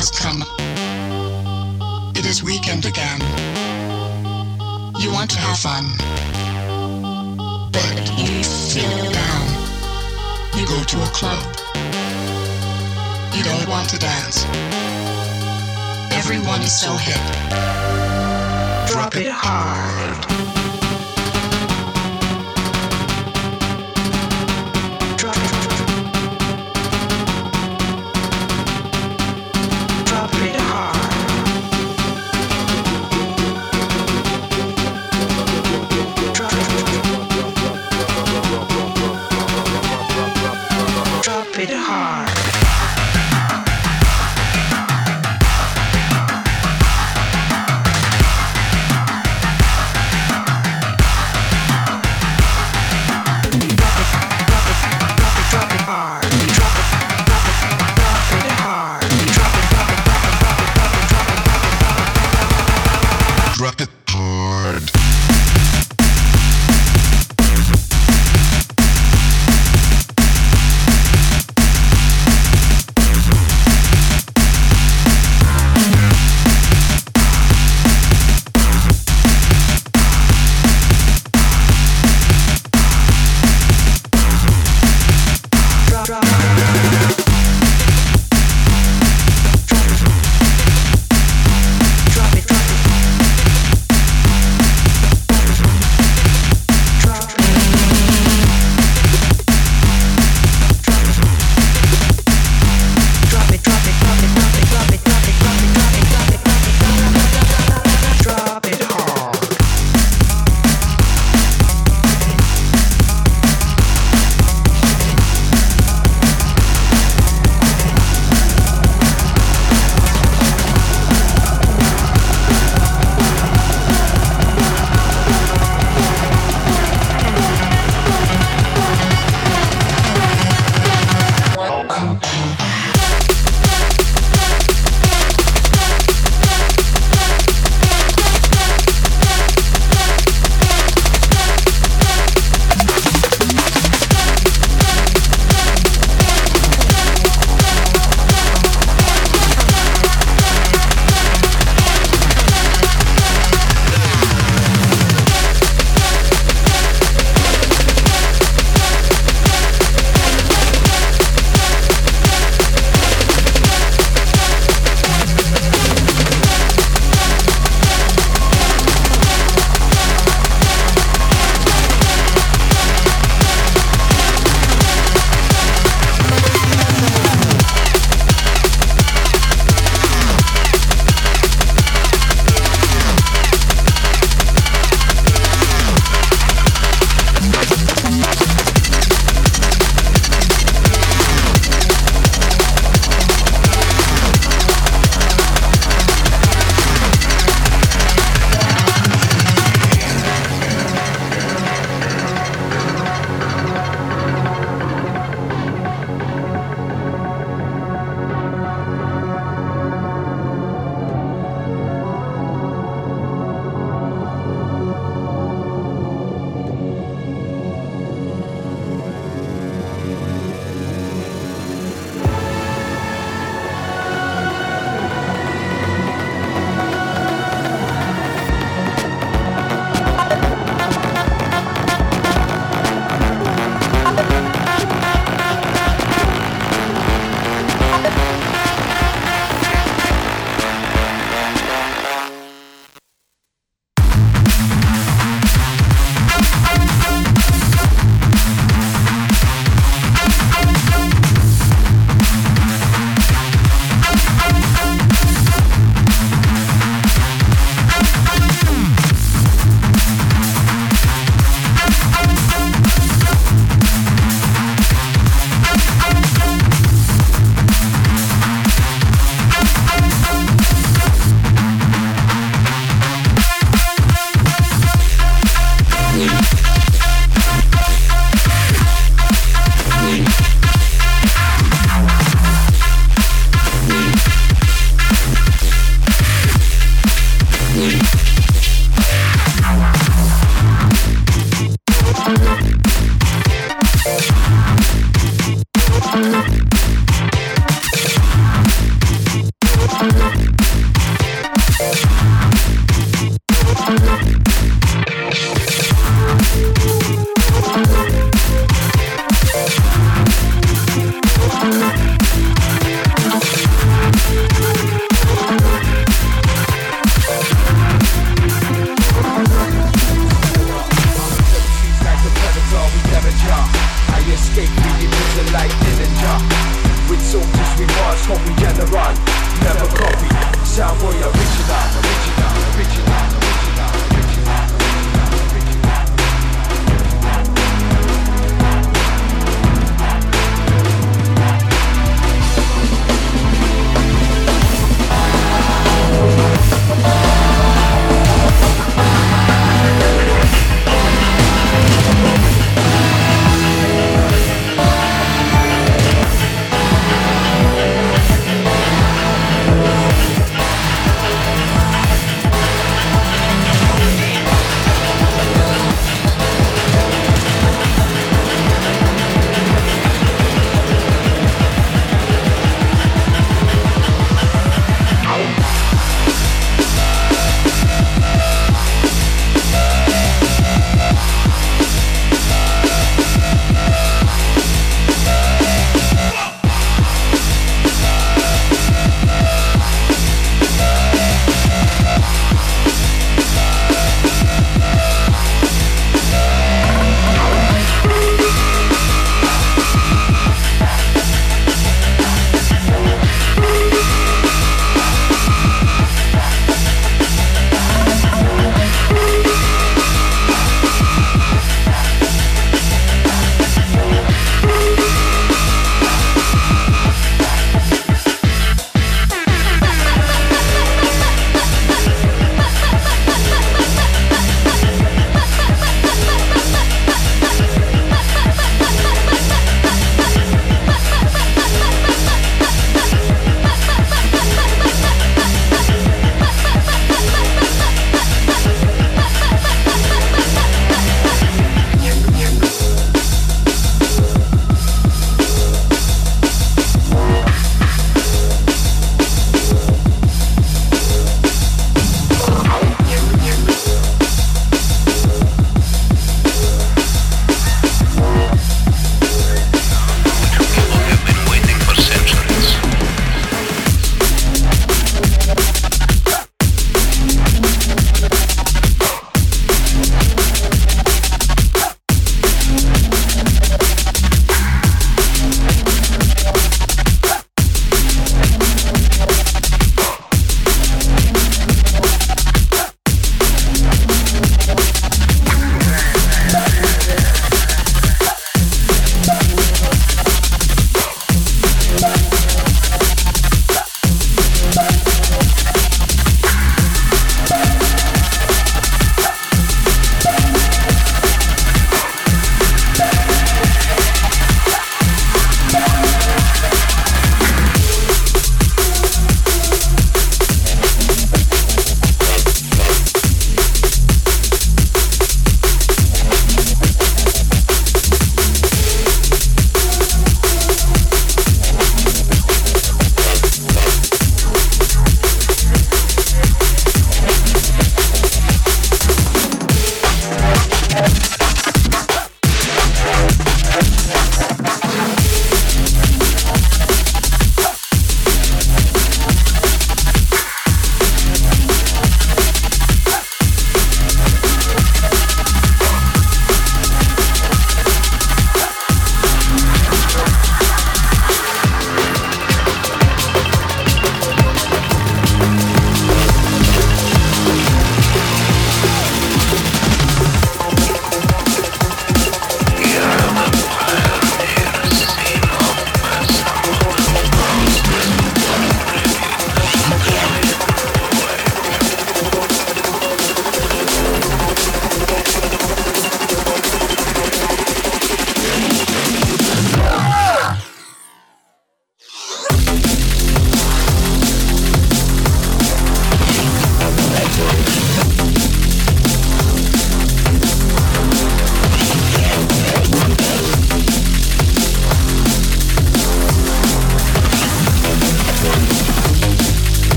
has come. It is weekend again. You want to have fun, but you feel down. You go to a club. You don't want to dance. Everyone is so hip. Drop it hard.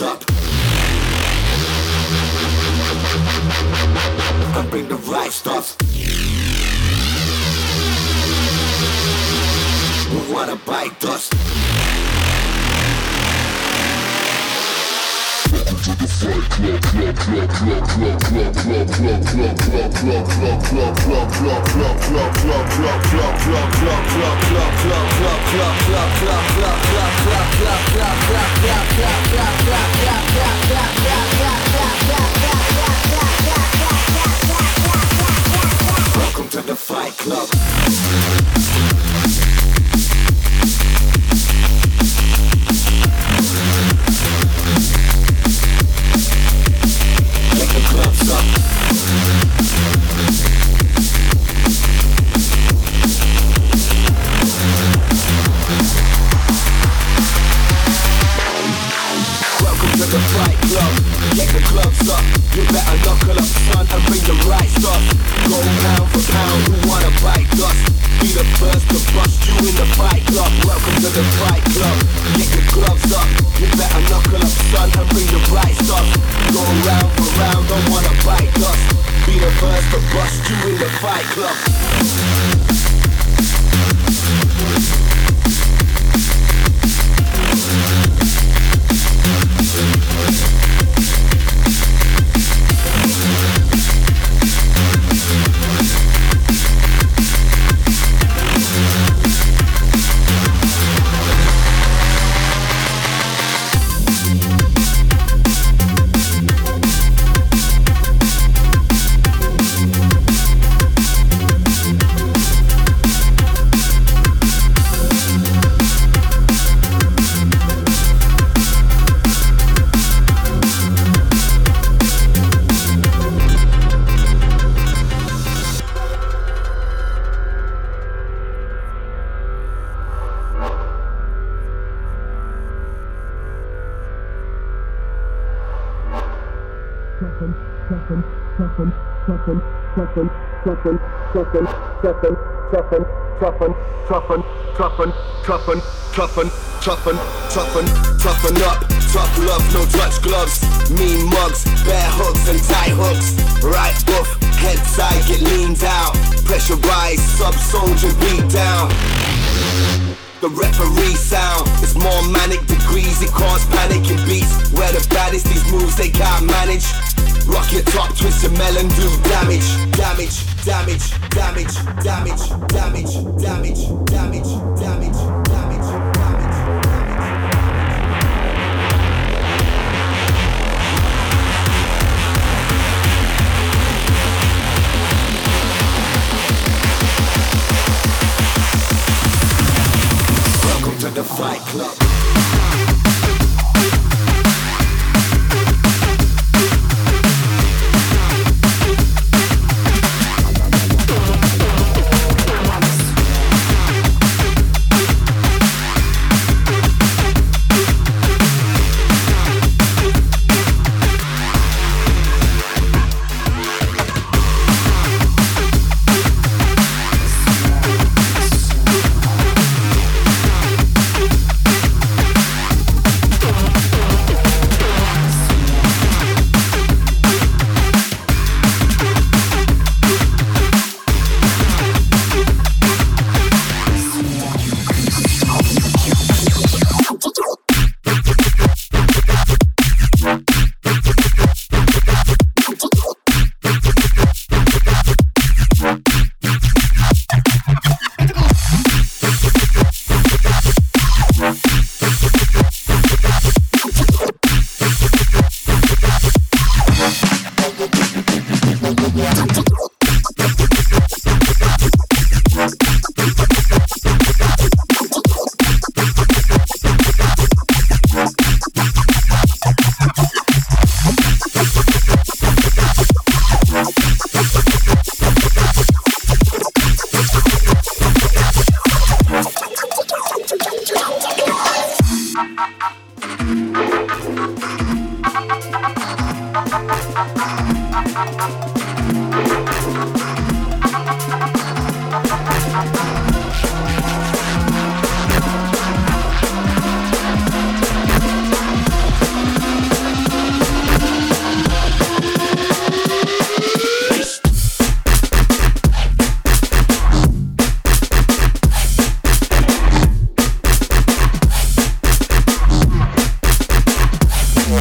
what's up. I bring the right stuff. We wanna bite dust. Welcome to the Fight Club. Second, second, second, second, second, second. toughen, toughen, toughen, toughen, toughen, toughen, toughen, toughen up. Tough love, no Dutch gloves, mean mugs, bare hooks and tight hooks. Right hoof, head side, get leaned out. Pressurized, sub soldier beat down. The referee sound is more manic degrees, it cause panic in beats. Where the baddest, these moves they can't manage. Rock your top, twist your melon, do damage, damage, damage, damage, damage, damage, damage, damage, damage, damage. Welcome to the Fight Club.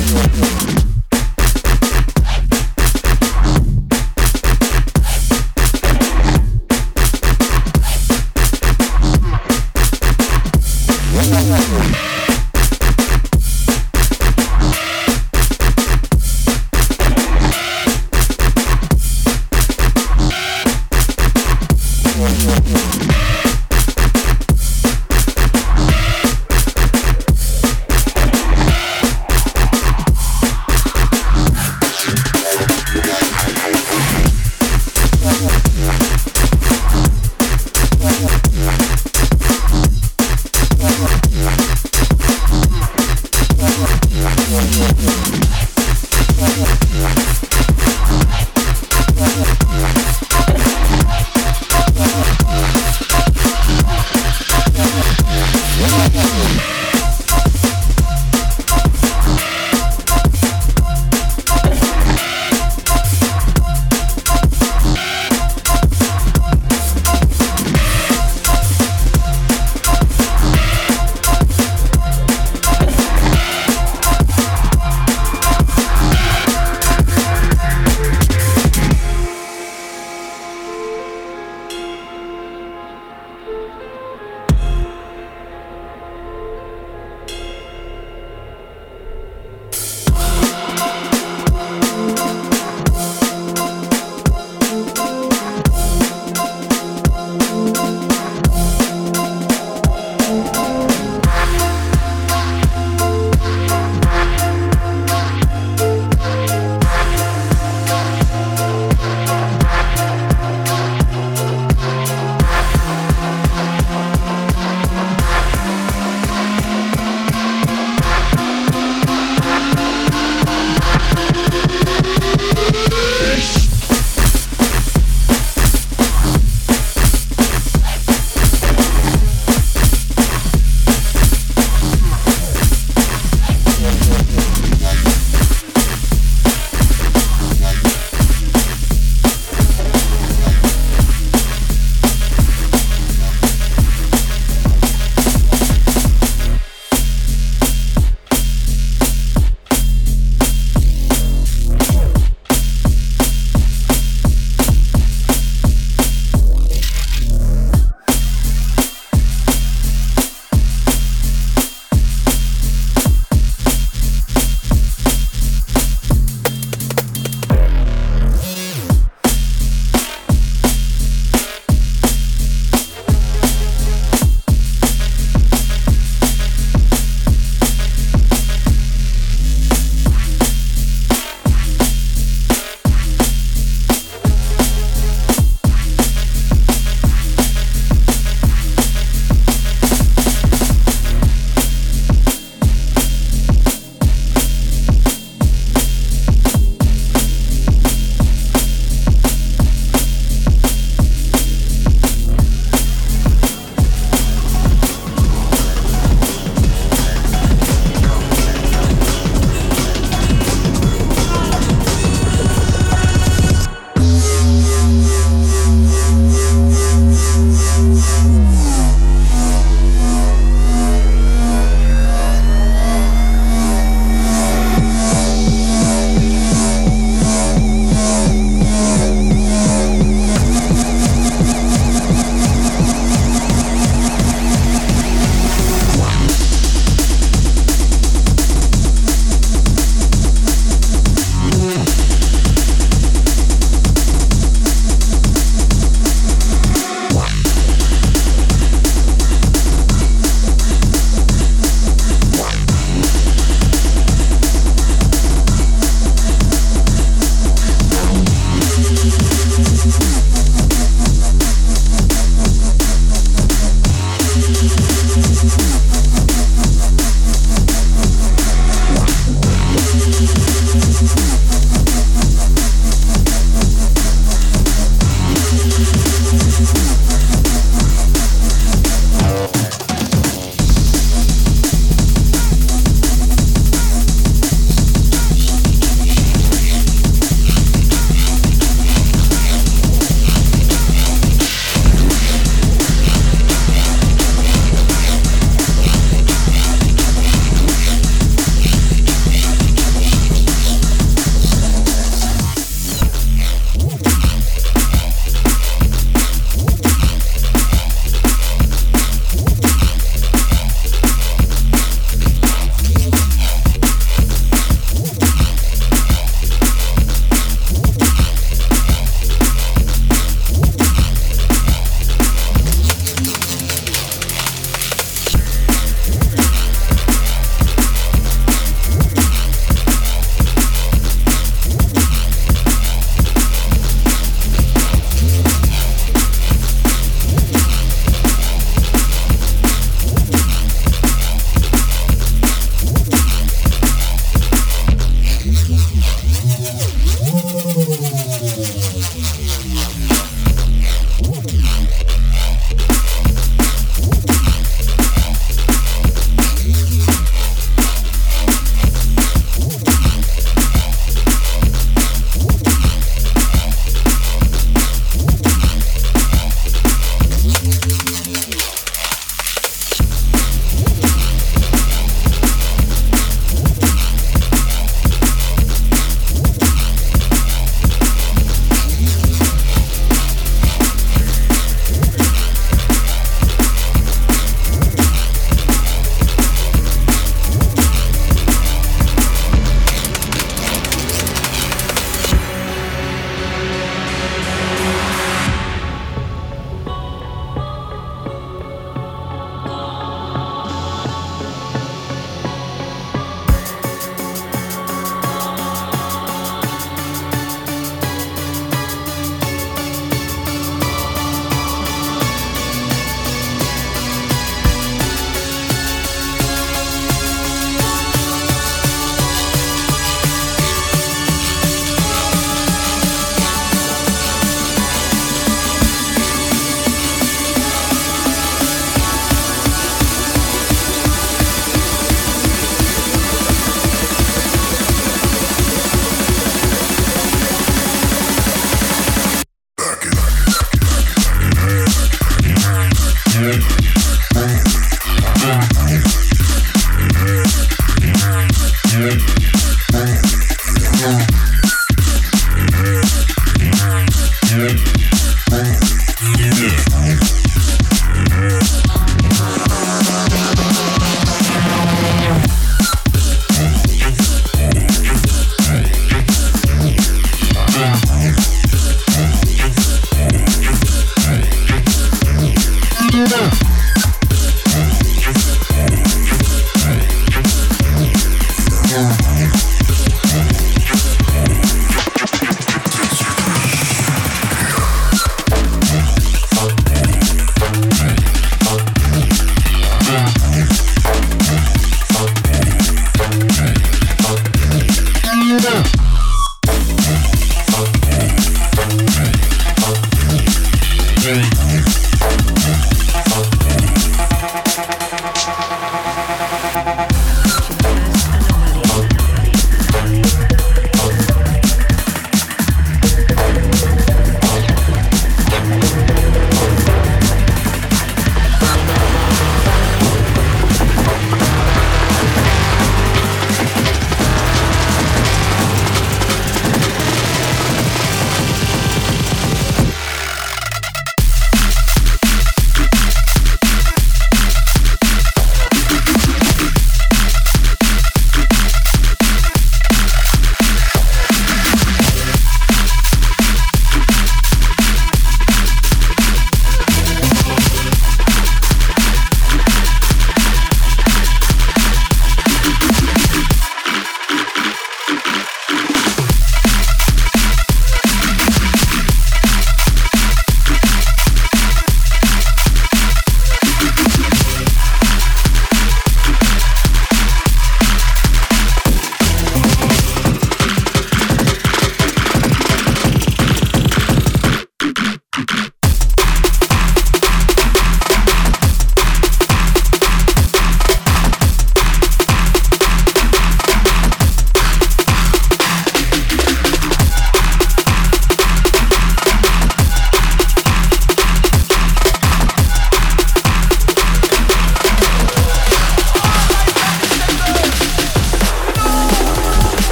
Radio. Radio.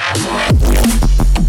Yeah.